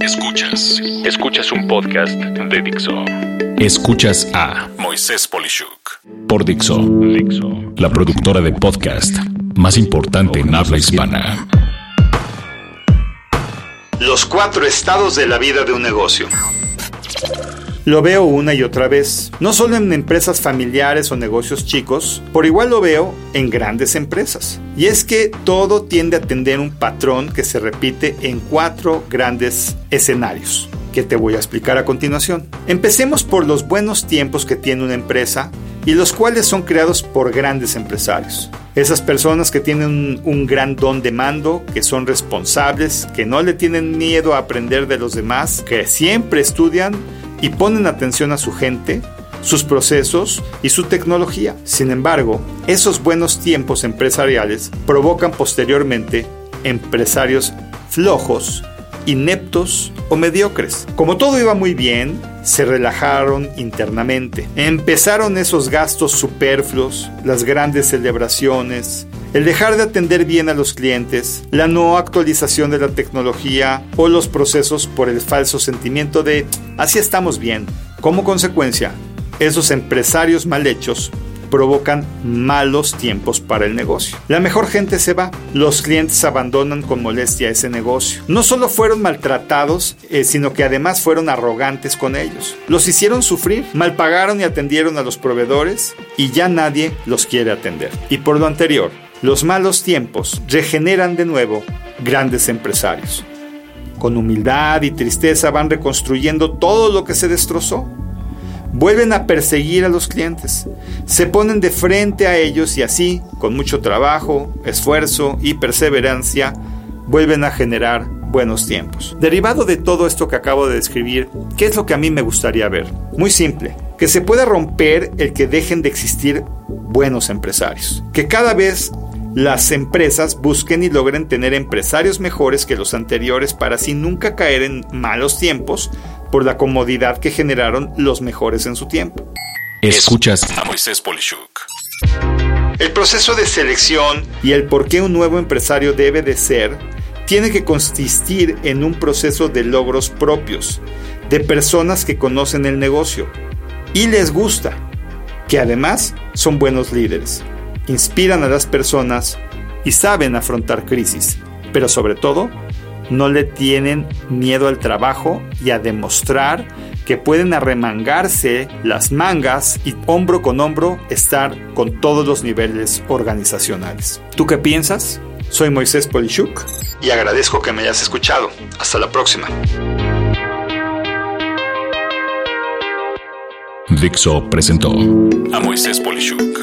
Escuchas. Escuchas un podcast de Dixo. Escuchas a Moisés Polishuk por Dixo. Dixo. La productora de podcast más importante en habla hispana. Los cuatro estados de la vida de un negocio. Lo veo una y otra vez, no solo en empresas familiares o negocios chicos, por igual lo veo en grandes empresas. Y es que todo tiende a atender un patrón que se repite en cuatro grandes escenarios que te voy a explicar a continuación. Empecemos por los buenos tiempos que tiene una empresa y los cuales son creados por grandes empresarios. Esas personas que tienen un, gran don de mando, que son responsables, que no le tienen miedo a aprender de los demás, que siempre estudian y ponen atención a su gente, sus procesos y su tecnología. Sin embargo, esos buenos tiempos empresariales provocan posteriormente empresarios flojos, ineptos o mediocres. Como todo iba muy bien, se relajaron internamente. Empezaron esos gastos superfluos, las grandes celebraciones, el dejar de atender bien a los clientes, la no actualización de la tecnología o los procesos por el falso sentimiento de así estamos bien. Como consecuencia, esos empresarios mal hechos provocan malos tiempos para el negocio. La mejor gente se va, los clientes abandonan con molestia ese negocio. No solo fueron maltratados, eh, sino que además fueron arrogantes con ellos. Los hicieron sufrir, malpagaron y atendieron a los proveedores y ya nadie los quiere atender. Y por lo anterior, los malos tiempos regeneran de nuevo grandes empresarios. Con humildad y tristeza van reconstruyendo todo lo que se destrozó vuelven a perseguir a los clientes, se ponen de frente a ellos y así, con mucho trabajo, esfuerzo y perseverancia, vuelven a generar buenos tiempos. Derivado de todo esto que acabo de describir, ¿qué es lo que a mí me gustaría ver? Muy simple, que se pueda romper el que dejen de existir buenos empresarios, que cada vez las empresas busquen y logren tener empresarios mejores que los anteriores para así nunca caer en malos tiempos por la comodidad que generaron los mejores en su tiempo. Escuchas a Moisés Polishuk. El proceso de selección y el por qué un nuevo empresario debe de ser tiene que consistir en un proceso de logros propios, de personas que conocen el negocio y les gusta, que además son buenos líderes, inspiran a las personas y saben afrontar crisis, pero sobre todo no le tienen miedo al trabajo y a demostrar que pueden arremangarse las mangas y hombro con hombro estar con todos los niveles organizacionales. ¿Tú qué piensas? Soy Moisés Polishuk y agradezco que me hayas escuchado. Hasta la próxima. Dixo presentó a Moisés Polishuk